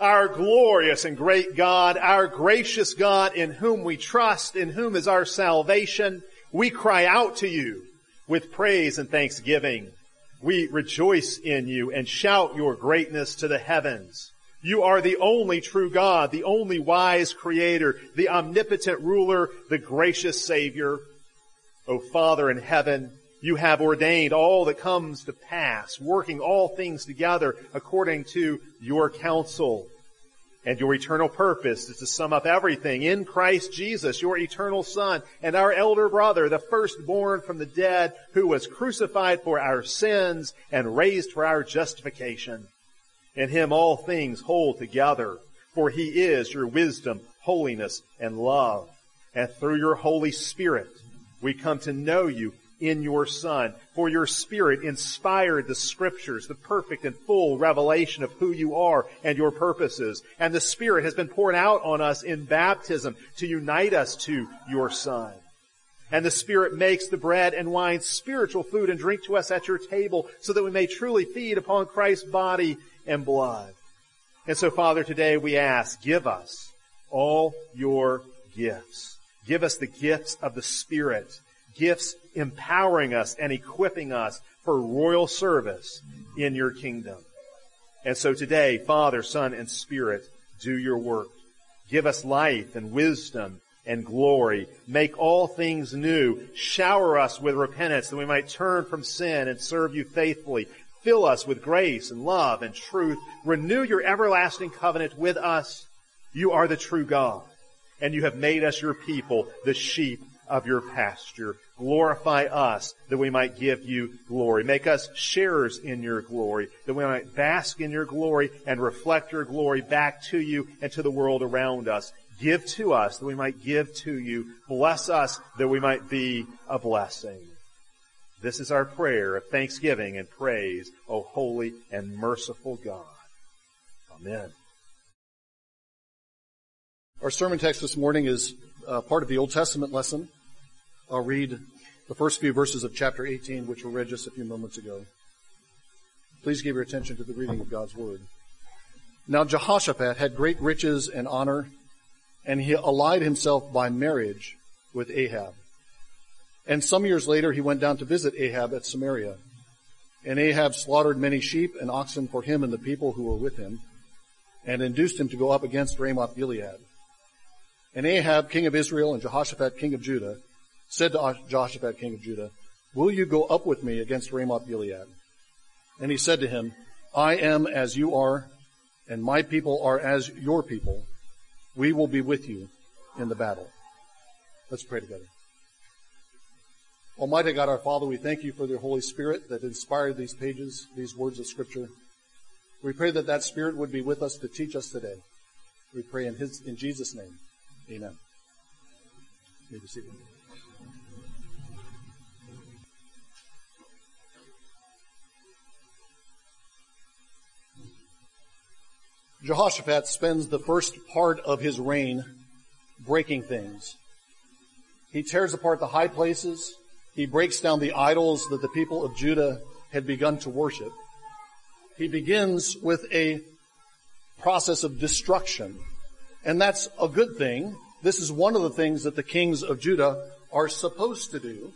Our glorious and great God, our gracious God in whom we trust, in whom is our salvation, we cry out to you with praise and thanksgiving. We rejoice in you and shout your greatness to the heavens. You are the only true God, the only wise creator, the omnipotent ruler, the gracious savior. O Father in heaven, you have ordained all that comes to pass, working all things together according to your counsel. And your eternal purpose is to sum up everything in Christ Jesus, your eternal Son, and our elder brother, the firstborn from the dead, who was crucified for our sins and raised for our justification. In him all things hold together, for he is your wisdom, holiness, and love. And through your Holy Spirit, we come to know you in your Son. For your Spirit inspired the Scriptures, the perfect and full revelation of who you are and your purposes. And the Spirit has been poured out on us in baptism to unite us to your Son. And the Spirit makes the bread and wine spiritual food and drink to us at your table so that we may truly feed upon Christ's body and blood. And so Father, today we ask, give us all your gifts. Give us the gifts of the Spirit, gifts empowering us and equipping us for royal service in your kingdom. And so today, Father, Son, and Spirit, do your work. Give us life and wisdom and glory. Make all things new. Shower us with repentance that we might turn from sin and serve you faithfully. Fill us with grace and love and truth. Renew your everlasting covenant with us. You are the true God and you have made us your people, the sheep of your pasture. Glorify us that we might give you glory. Make us sharers in your glory, that we might bask in your glory and reflect your glory back to you and to the world around us. Give to us that we might give to you. Bless us that we might be a blessing. This is our prayer of thanksgiving and praise, O holy and merciful God. Amen. Our sermon text this morning is uh, part of the Old Testament lesson. I'll read the first few verses of chapter 18, which were read just a few moments ago. Please give your attention to the reading of God's Word. Now Jehoshaphat had great riches and honor, and he allied himself by marriage with Ahab. And some years later he went down to visit Ahab at Samaria. And Ahab slaughtered many sheep and oxen for him and the people who were with him, and induced him to go up against Ramoth Gilead. And Ahab, king of Israel, and Jehoshaphat, king of Judah, said to Jehoshaphat, king of Judah, Will you go up with me against Ramoth Gilead? And he said to him, I am as you are, and my people are as your people. We will be with you in the battle. Let's pray together. Almighty God, our Father, we thank you for the Holy Spirit that inspired these pages, these words of Scripture. We pray that that Spirit would be with us to teach us today. We pray in His, in Jesus' name. Amen. You be seated. Jehoshaphat spends the first part of his reign breaking things. He tears apart the high places. He breaks down the idols that the people of Judah had begun to worship. He begins with a process of destruction and that's a good thing. This is one of the things that the kings of Judah are supposed to do.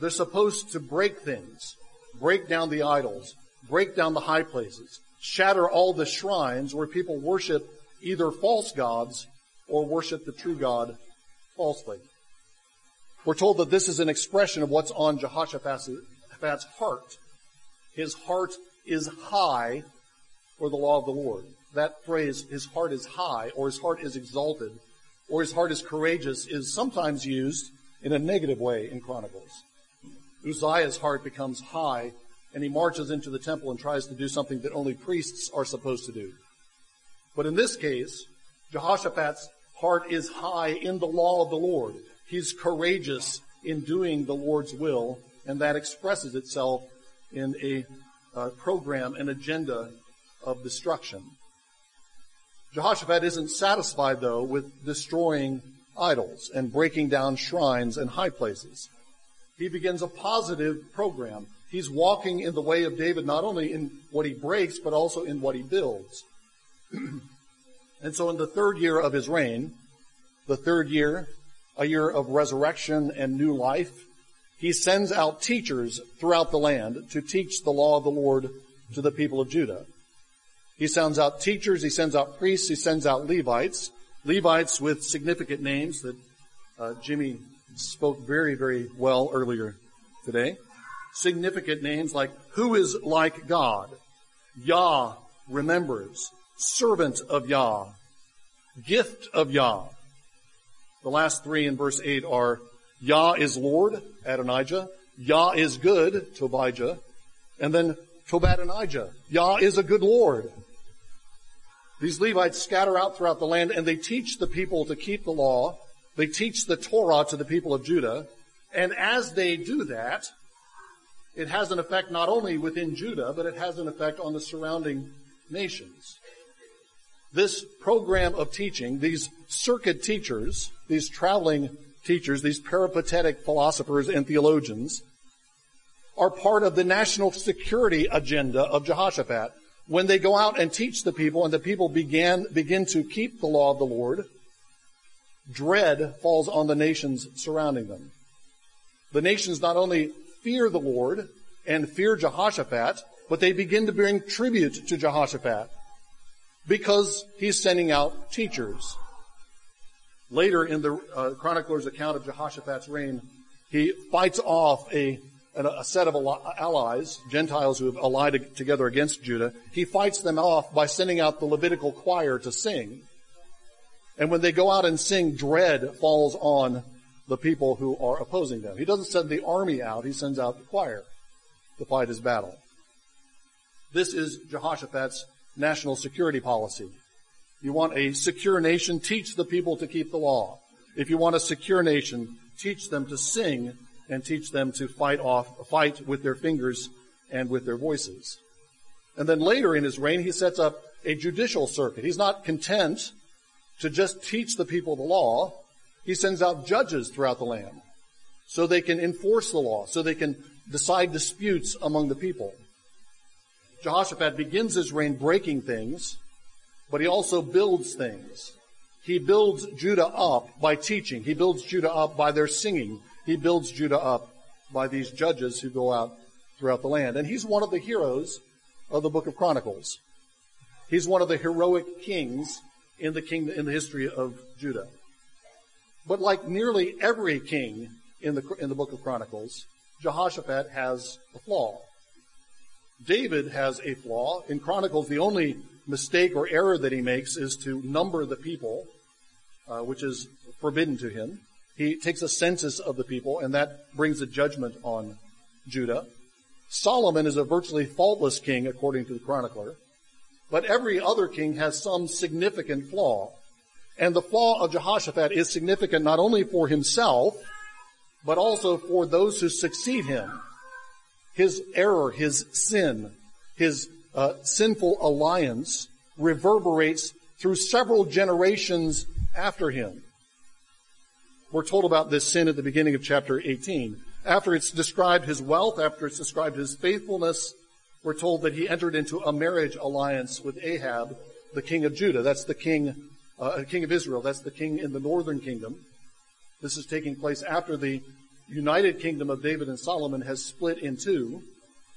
They're supposed to break things, break down the idols, break down the high places, shatter all the shrines where people worship either false gods or worship the true God falsely. We're told that this is an expression of what's on Jehoshaphat's heart. His heart is high for the law of the Lord that phrase, his heart is high, or his heart is exalted, or his heart is courageous, is sometimes used in a negative way in Chronicles. Uzziah's heart becomes high, and he marches into the temple and tries to do something that only priests are supposed to do. But in this case, Jehoshaphat's heart is high in the law of the Lord. He's courageous in doing the Lord's will, and that expresses itself in a uh, program, an agenda of destruction. Jehoshaphat isn't satisfied though with destroying idols and breaking down shrines and high places. He begins a positive program. He's walking in the way of David not only in what he breaks, but also in what he builds. And so in the third year of his reign, the third year, a year of resurrection and new life, he sends out teachers throughout the land to teach the law of the Lord to the people of Judah. He sends out teachers, he sends out priests, he sends out Levites, Levites with significant names that uh, Jimmy spoke very, very well earlier today. Significant names like who is like God, Yah remembers, servant of Yah, gift of Yah. The last three in verse 8 are Yah is Lord, Adonijah, Yah is good, Tobijah, and then Tobadonijah, Yah is a good Lord. These Levites scatter out throughout the land and they teach the people to keep the law. They teach the Torah to the people of Judah. And as they do that, it has an effect not only within Judah, but it has an effect on the surrounding nations. This program of teaching, these circuit teachers, these traveling teachers, these peripatetic philosophers and theologians, are part of the national security agenda of Jehoshaphat. When they go out and teach the people and the people began, begin to keep the law of the Lord, dread falls on the nations surrounding them. The nations not only fear the Lord and fear Jehoshaphat, but they begin to bring tribute to Jehoshaphat because he's sending out teachers. Later in the uh, chronicler's account of Jehoshaphat's reign, he fights off a, a set of allies, Gentiles who have allied together against Judah. He fights them off by sending out the Levitical choir to sing. And when they go out and sing, dread falls on the people who are opposing them. He doesn't send the army out, he sends out the choir to fight his battle. This is Jehoshaphat's national security policy. You want a secure nation, teach the people to keep the law. If you want a secure nation, teach them to sing and teach them to fight off, fight with their fingers and with their voices. And then later in his reign, he sets up a judicial circuit. He's not content to just teach the people the law. He sends out judges throughout the land so they can enforce the law, so they can decide disputes among the people. Jehoshaphat begins his reign breaking things, but he also builds things. He builds Judah up by teaching. He builds Judah up by their singing. He builds Judah up by these judges who go out throughout the land. And he's one of the heroes of the book of Chronicles. He's one of the heroic kings in the king, in the history of Judah. But like nearly every king in the, in the book of Chronicles, Jehoshaphat has a flaw. David has a flaw. In Chronicles, the only mistake or error that he makes is to number the people, uh, which is forbidden to him. He takes a census of the people, and that brings a judgment on Judah. Solomon is a virtually faultless king, according to the chronicler. But every other king has some significant flaw. And the flaw of Jehoshaphat is significant not only for himself, but also for those who succeed him his error, his sin, his uh, sinful alliance reverberates through several generations after him. We're told about this sin at the beginning of chapter 18. After it's described his wealth, after it's described his faithfulness, we're told that he entered into a marriage alliance with Ahab, the king of Judah. That's the king, uh, king of Israel. That's the king in the northern kingdom. This is taking place after the united kingdom of David and Solomon has split in two,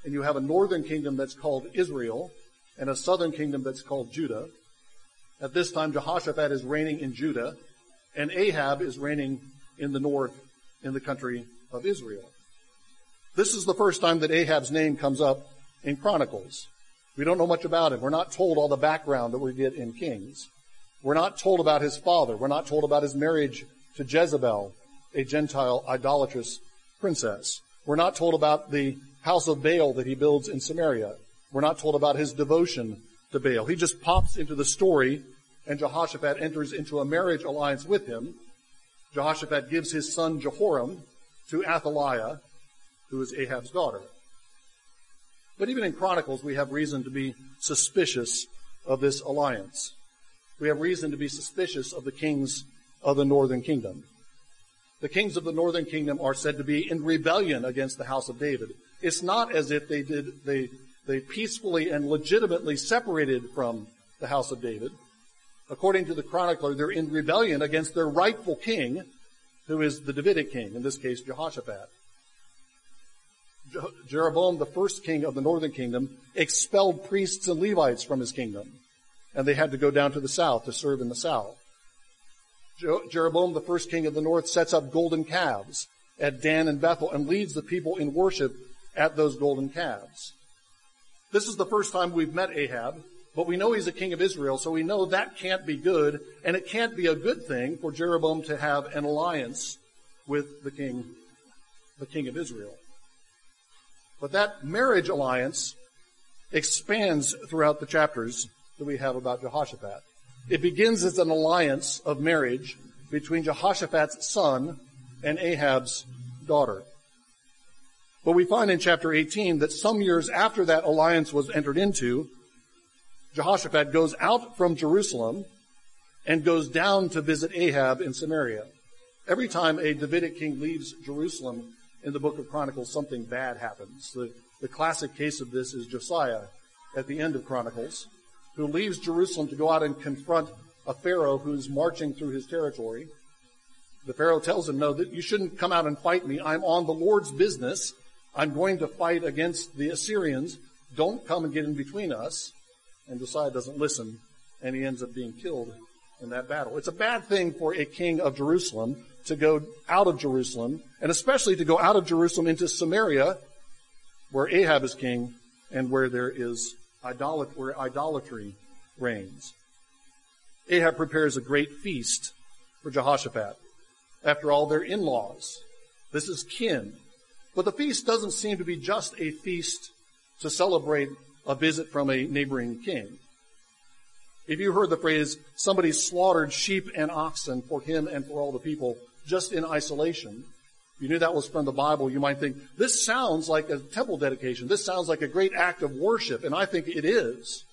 and you have a northern kingdom that's called Israel and a southern kingdom that's called Judah. At this time, Jehoshaphat is reigning in Judah, and Ahab is reigning in the north in the country of Israel. This is the first time that Ahab's name comes up in Chronicles. We don't know much about him. We're not told all the background that we get in Kings. We're not told about his father. We're not told about his marriage to Jezebel a Gentile idolatrous princess. We're not told about the house of Baal that he builds in Samaria. We're not told about his devotion to Baal. He just pops into the story and Jehoshaphat enters into a marriage alliance with him. Jehoshaphat gives his son Jehoram to Athaliah, who is Ahab's daughter. But even in Chronicles, we have reason to be suspicious of this alliance. We have reason to be suspicious of the kings of the northern kingdom. The kings of the northern kingdom are said to be in rebellion against the house of David. It's not as if they did, they, they peacefully and legitimately separated from the house of David. According to the chronicler, they're in rebellion against their rightful king, who is the Davidic king, in this case Jehoshaphat. Jeroboam, the first king of the northern kingdom, expelled priests and Levites from his kingdom, and they had to go down to the south to serve in the south. Jeroboam, the first king of the north, sets up golden calves at Dan and Bethel and leads the people in worship at those golden calves. This is the first time we've met Ahab, but we know he's a king of Israel, so we know that can't be good, and it can't be a good thing for Jeroboam to have an alliance with the king, the king of Israel. But that marriage alliance expands throughout the chapters that we have about Jehoshaphat. It begins as an alliance of marriage between Jehoshaphat's son and Ahab's daughter. But we find in chapter 18 that some years after that alliance was entered into, Jehoshaphat goes out from Jerusalem and goes down to visit Ahab in Samaria. Every time a Davidic king leaves Jerusalem, in the book of Chronicles, something bad happens. The, the classic case of this is Josiah at the end of Chronicles, who leaves Jerusalem to go out and confront a Pharaoh who's marching through his territory. The Pharaoh tells him, no, that you shouldn't come out and fight me. I'm on the Lord's business. I'm going to fight against the Assyrians. Don't come and get in between us. And Josiah doesn't listen, and he ends up being killed in that battle. It's a bad thing for a king of Jerusalem to go out of Jerusalem, and especially to go out of Jerusalem into Samaria, where Ahab is king and where there is where idolatry reigns. Ahab prepares a great feast for Jehoshaphat. After all, they're in-laws. This is kin. But the feast doesn't seem to be just a feast to celebrate a visit from a neighboring king. If you heard the phrase, somebody slaughtered sheep and oxen for him and for all the people, just in isolation, if you knew that was from the Bible, you might think, this sounds like a temple dedication. This sounds like a great act of worship, and I think it is.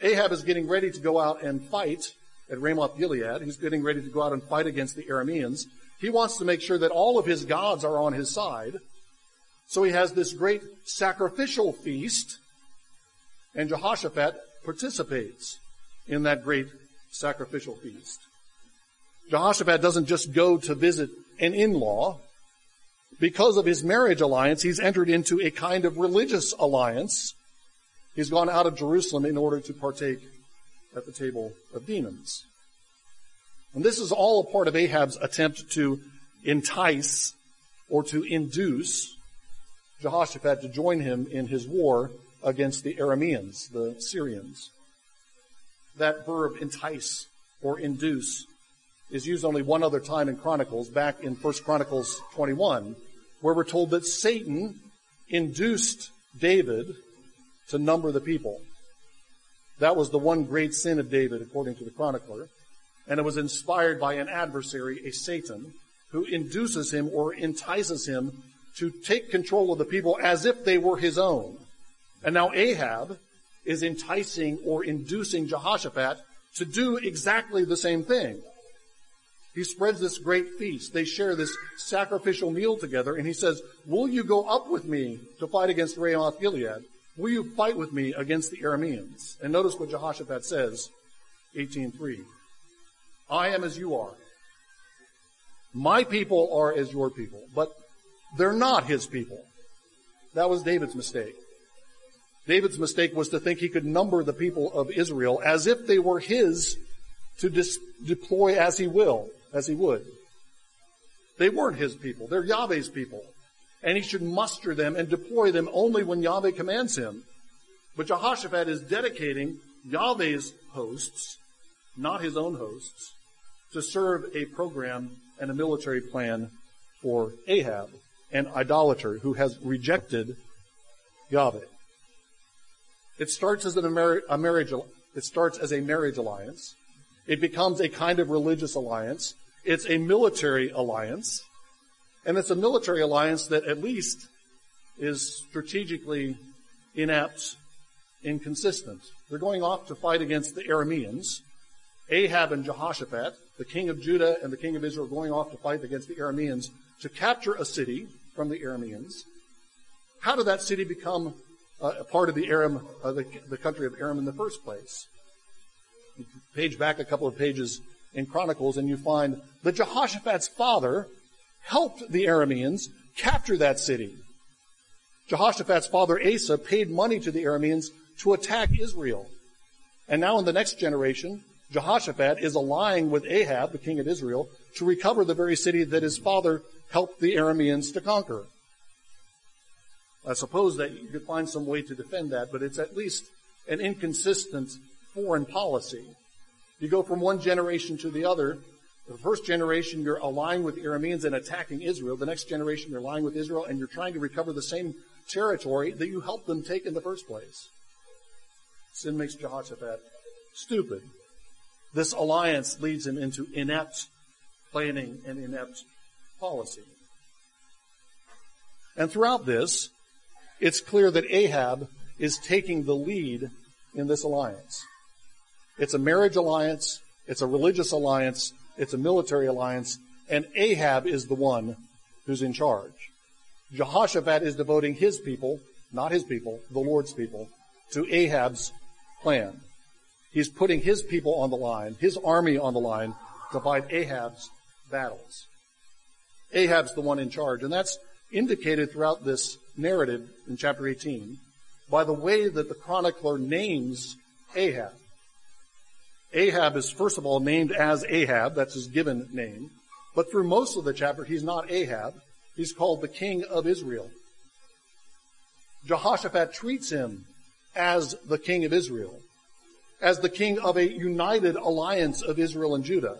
Ahab is getting ready to go out and fight at Ramoth Gilead. He's getting ready to go out and fight against the Arameans. He wants to make sure that all of his gods are on his side. So he has this great sacrificial feast, and Jehoshaphat participates in that great sacrificial feast. Jehoshaphat doesn't just go to visit an in-law. Because of his marriage alliance, he's entered into a kind of religious alliance. He's gone out of Jerusalem in order to partake at the table of demons. And this is all a part of Ahab's attempt to entice or to induce Jehoshaphat to join him in his war against the Arameans, the Syrians. That verb entice or induce is used only one other time in Chronicles, back in 1 Chronicles 21, where we're told that Satan induced David to number the people. That was the one great sin of David, according to the chronicler. And it was inspired by an adversary, a Satan, who induces him or entices him to take control of the people as if they were his own. And now Ahab is enticing or inducing Jehoshaphat to do exactly the same thing. He spreads this great feast. They share this sacrificial meal together, and he says, Will you go up with me to fight against Ramoth Gilead? Will you fight with me against the Arameans? And notice what Jehoshaphat says, 18.3. I am as you are. My people are as your people, but they're not his people. That was David's mistake. David's mistake was to think he could number the people of Israel as if they were his to dis- deploy as he will as he would. They weren't his people. They're Yahweh's people. And he should muster them and deploy them only when Yahweh commands him. But Jehoshaphat is dedicating Yahweh's hosts, not his own hosts, to serve a program and a military plan for Ahab, an idolater who has rejected Yahweh. It starts as a marriage, it starts as a marriage alliance. It becomes a kind of religious alliance. It's a military alliance. And it's a military alliance that at least is strategically inept, inconsistent. They're going off to fight against the Arameans. Ahab and Jehoshaphat, the king of Judah and the king of Israel, going off to fight against the Arameans to capture a city from the Arameans. How did that city become uh, a part of the Aram, uh, the, the country of Aram in the first place? Page back a couple of pages in Chronicles and you find that Jehoshaphat's father helped the Arameans capture that city. Jehoshaphat's father Asa paid money to the Arameans to attack Israel. And now in the next generation, Jehoshaphat is allying with Ahab, the king of Israel, to recover the very city that his father helped the Arameans to conquer. I suppose that you could find some way to defend that, but it's at least an inconsistent foreign policy. You go from one generation to the other. The first generation, you're allying with Arameans and attacking Israel. The next generation, you're allying with Israel and you're trying to recover the same territory that you helped them take in the first place. Sin makes Jehoshaphat stupid. This alliance leads him into inept planning and inept policy. And throughout this, it's clear that Ahab is taking the lead in this alliance. It's a marriage alliance, it's a religious alliance, it's a military alliance, and Ahab is the one who's in charge. Jehoshaphat is devoting his people, not his people, the Lord's people, to Ahab's plan. He's putting his people on the line, his army on the line to fight Ahab's battles. Ahab's the one in charge, and that's indicated throughout this narrative in chapter 18 by the way that the chronicler names Ahab. Ahab is first of all named as Ahab, that's his given name, but through most of the chapter he's not Ahab, he's called the king of Israel. Jehoshaphat treats him as the king of Israel, as the king of a united alliance of Israel and Judah.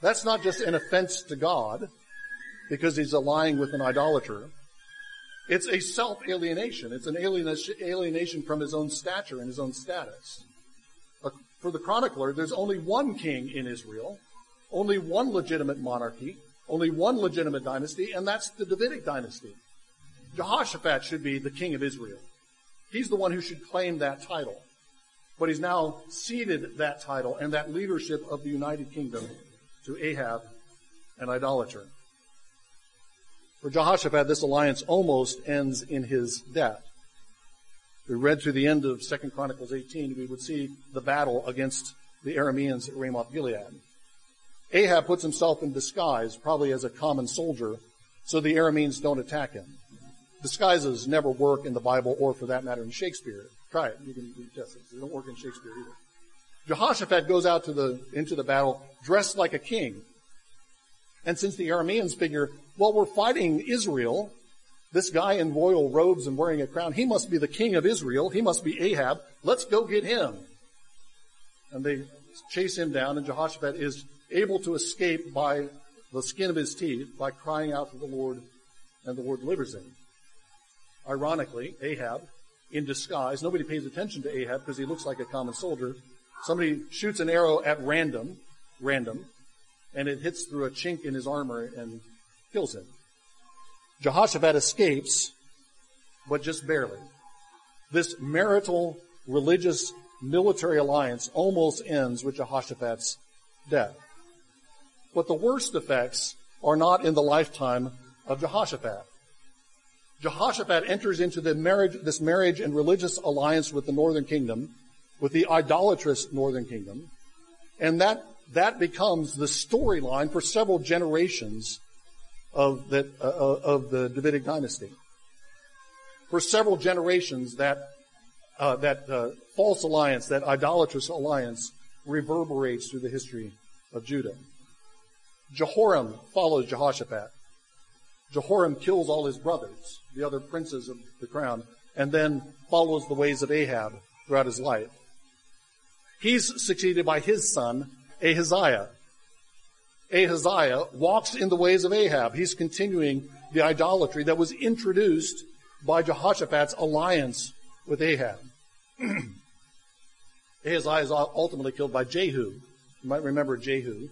That's not just an offense to God, because he's allying with an idolater. It's a self-alienation. It's an alienation from his own stature and his own status. For the chronicler, there's only one king in Israel, only one legitimate monarchy, only one legitimate dynasty, and that's the Davidic dynasty. Jehoshaphat should be the king of Israel. He's the one who should claim that title. But he's now ceded that title and that leadership of the United Kingdom to Ahab, an idolater. For Jehoshaphat, this alliance almost ends in his death. We read through the end of 2 Chronicles 18, we would see the battle against the Arameans at Ramoth Gilead. Ahab puts himself in disguise, probably as a common soldier, so the Arameans don't attack him. Disguises never work in the Bible or for that matter in Shakespeare. Try it. You can test it. They don't work in Shakespeare either. Jehoshaphat goes out to the, into the battle dressed like a king. And since the Arameans figure, well, we're fighting Israel, this guy in royal robes and wearing a crown, he must be the king of Israel. He must be Ahab. Let's go get him. And they chase him down and Jehoshaphat is able to escape by the skin of his teeth by crying out to the Lord and the Lord delivers him. Ironically, Ahab, in disguise, nobody pays attention to Ahab because he looks like a common soldier. Somebody shoots an arrow at random, random, and it hits through a chink in his armor and kills him. Jehoshaphat escapes, but just barely. This marital, religious, military alliance almost ends with Jehoshaphat's death. But the worst effects are not in the lifetime of Jehoshaphat. Jehoshaphat enters into marriage, this marriage and religious alliance with the northern kingdom, with the idolatrous northern kingdom, and that that becomes the storyline for several generations of, uh, uh, of the Davidic dynasty. For several generations, that, uh, that uh, false alliance, that idolatrous alliance, reverberates through the history of Judah. Jehoram follows Jehoshaphat. Jehoram kills all his brothers, the other princes of the crown, and then follows the ways of Ahab throughout his life. He's succeeded by his son, Ahaziah. Ahaziah walks in the ways of Ahab. He's continuing the idolatry that was introduced by Jehoshaphat's alliance with Ahab. Ahaziah is ultimately killed by Jehu. You might remember Jehu.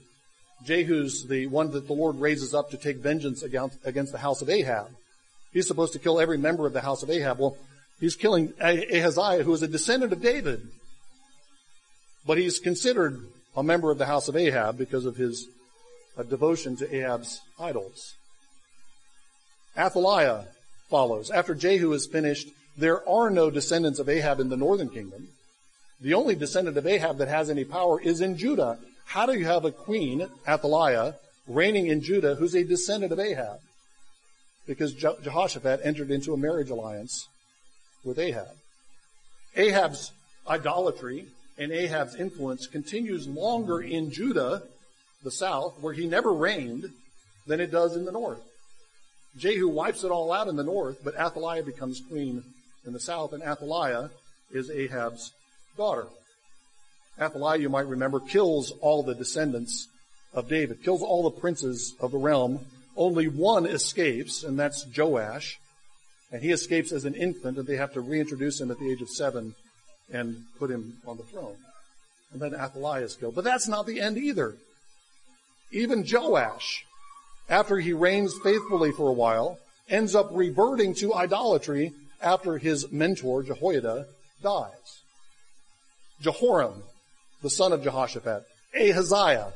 Jehu's the one that the Lord raises up to take vengeance against, the house of Ahab. He's supposed to kill every member of the house of Ahab. Well, he's killing Ahaziah, who is a descendant of David. But he's considered a member of the house of Ahab because of his uh, devotion to Ahab's idols. Athaliah follows. After Jehu is finished, there are no descendants of Ahab in the northern kingdom. The only descendant of Ahab that has any power is in Judah. How do you have a queen, Athaliah, reigning in Judah who's a descendant of Ahab? Because Jehoshaphat entered into a marriage alliance with Ahab. Ahab's idolatry and Ahab's influence continues longer in Judah, the south, where he never reigned, than it does in the north. Jehu wipes it all out in the north, but Athaliah becomes queen in the south, and Athaliah is Ahab's daughter. Athaliah, you might remember, kills all the descendants of David, kills all the princes of the realm. Only one escapes, and that's Joash. And he escapes as an infant, and they have to reintroduce him at the age of seven and put him on the throne. And then Athaliah is killed. But that's not the end either. Even Joash, after he reigns faithfully for a while, ends up reverting to idolatry after his mentor, Jehoiada, dies. Jehoram, the son of Jehoshaphat, Ahaziah,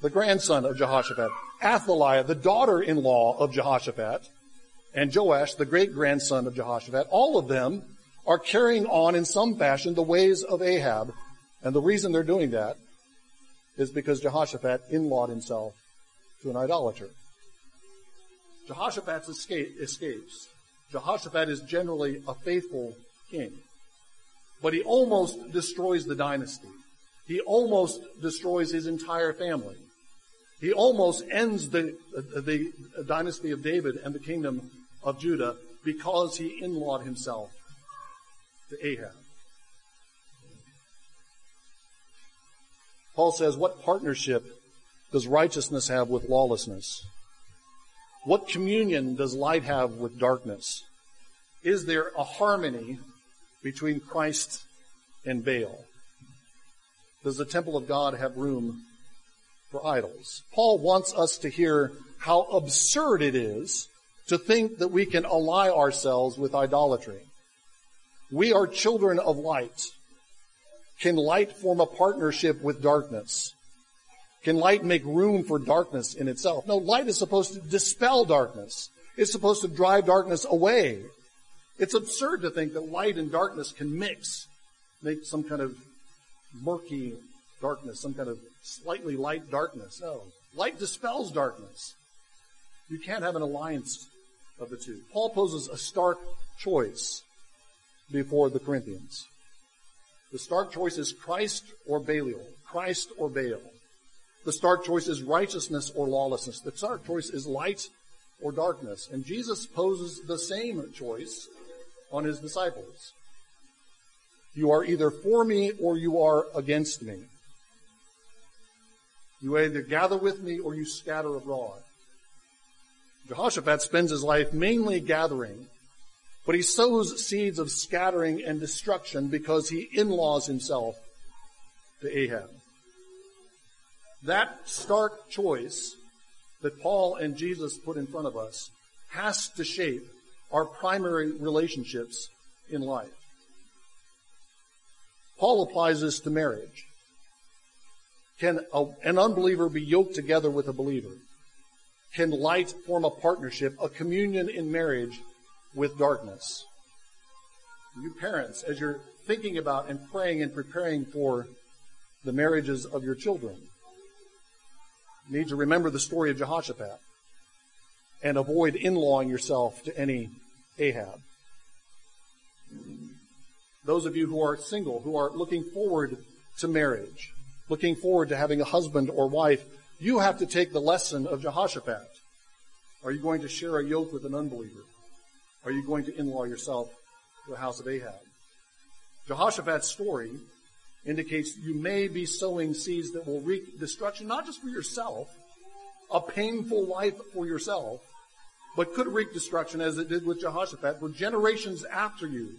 the grandson of Jehoshaphat, Athaliah, the daughter-in-law of Jehoshaphat, and Joash, the great-grandson of Jehoshaphat, all of them are carrying on in some fashion the ways of Ahab. And the reason they're doing that is because Jehoshaphat in-lawed himself to an idolater. Jehoshaphat escape, escapes. Jehoshaphat is generally a faithful king. But he almost destroys the dynasty. He almost destroys his entire family. He almost ends the, the, the dynasty of David and the kingdom of Judah because he in-lawed himself to Ahab. Paul says, what partnership does righteousness have with lawlessness? What communion does light have with darkness? Is there a harmony between Christ and Baal? Does the temple of God have room for idols? Paul wants us to hear how absurd it is to think that we can ally ourselves with idolatry. We are children of light. Can light form a partnership with darkness? Can light make room for darkness in itself? No, light is supposed to dispel darkness. It's supposed to drive darkness away. It's absurd to think that light and darkness can mix, make some kind of murky darkness, some kind of slightly light darkness. No. Light dispels darkness. You can't have an alliance of the two. Paul poses a stark choice before the Corinthians. The stark choice is Christ or Belial, Christ or Baal. The stark choice is righteousness or lawlessness. The stark choice is light or darkness. And Jesus poses the same choice on his disciples. You are either for me or you are against me. You either gather with me or you scatter abroad. Jehoshaphat spends his life mainly gathering but he sows seeds of scattering and destruction because he in-laws himself to Ahab. That stark choice that Paul and Jesus put in front of us has to shape our primary relationships in life. Paul applies this to marriage. Can a, an unbeliever be yoked together with a believer? Can light form a partnership, a communion in marriage with darkness. You parents, as you're thinking about and praying and preparing for the marriages of your children, need to remember the story of Jehoshaphat and avoid in-lawing yourself to any Ahab. Those of you who are single, who are looking forward to marriage, looking forward to having a husband or wife, you have to take the lesson of Jehoshaphat. Are you going to share a yoke with an unbeliever? Are you going to in-law yourself to the house of Ahab? Jehoshaphat's story indicates you may be sowing seeds that will wreak destruction, not just for yourself, a painful life for yourself, but could wreak destruction as it did with Jehoshaphat for generations after you,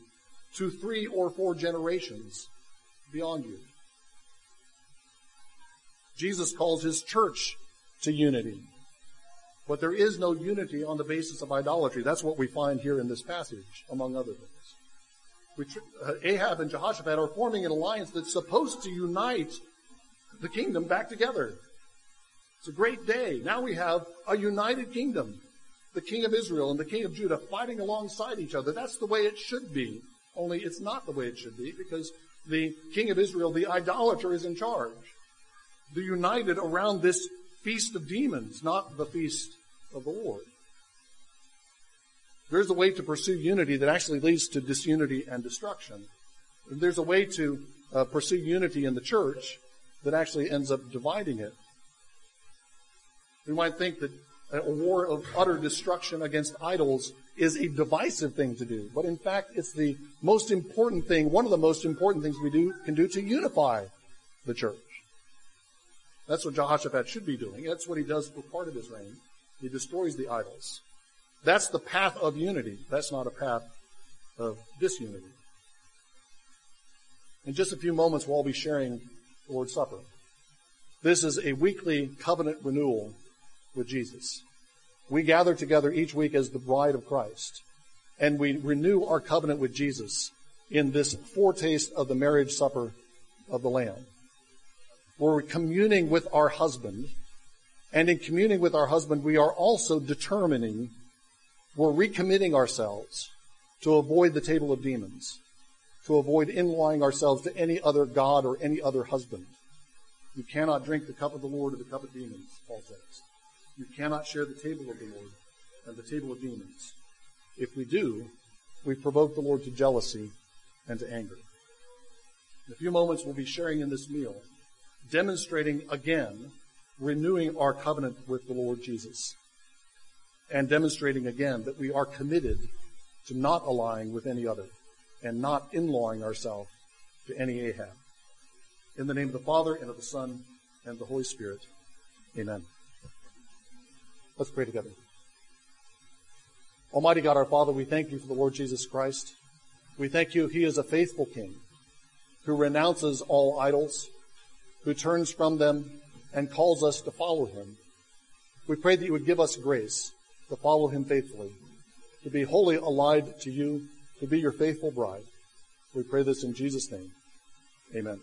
to three or four generations beyond you. Jesus calls his church to unity. But there is no unity on the basis of idolatry. That's what we find here in this passage, among other things. Uh, Ahab and Jehoshaphat are forming an alliance that's supposed to unite the kingdom back together. It's a great day. Now we have a united kingdom. The king of Israel and the king of Judah fighting alongside each other. That's the way it should be Only it's not the way it should be because the king of Israel, the idolater, is in charge. They're united around this feast of demons, not the feast of the Lord. There's a way to pursue unity that actually leads to disunity and destruction. There's a way to uh, pursue unity in the church that actually ends up dividing it. We might think that a war of utter destruction against idols is a divisive thing to do, but in fact, it's the most important thing, one of the most important things we do, can do to unify the church. That's what Jehoshaphat should be doing. That's what he does for part of his reign. He destroys the idols. That's the path of unity. That's not a path of disunity. In just a few moments, we'll all be sharing the Lord's Supper. This is a weekly covenant renewal with Jesus. We gather together each week as the bride of Christ, and we renew our covenant with Jesus in this foretaste of the marriage supper of the Lamb. We're communing with our husband, and in communing with our husband, we are also determining, we're recommitting ourselves to avoid the table of demons, to avoid in-lawing ourselves to any other God or any other husband. You cannot drink the cup of the Lord or the cup of demons, Paul says. You cannot share the table of the Lord and the table of demons. If we do, we provoke the Lord to jealousy and to anger. In a few moments, we'll be sharing in this meal, demonstrating again, renewing our covenant with the Lord Jesus, and demonstrating again that we are committed to not allying with any other and not in-lawing ourselves to any Ahab. In the name of the Father and of the Son and of the Holy Spirit. Amen. Let's pray together. Almighty God, our Father, we thank you for the Lord Jesus Christ. We thank you, He is a faithful King who renounces all idols, who turns from them and calls us to follow Him. We pray that you would give us grace to follow Him faithfully, to be wholly allied to you, to be your faithful bride. We pray this in Jesus' name. Amen.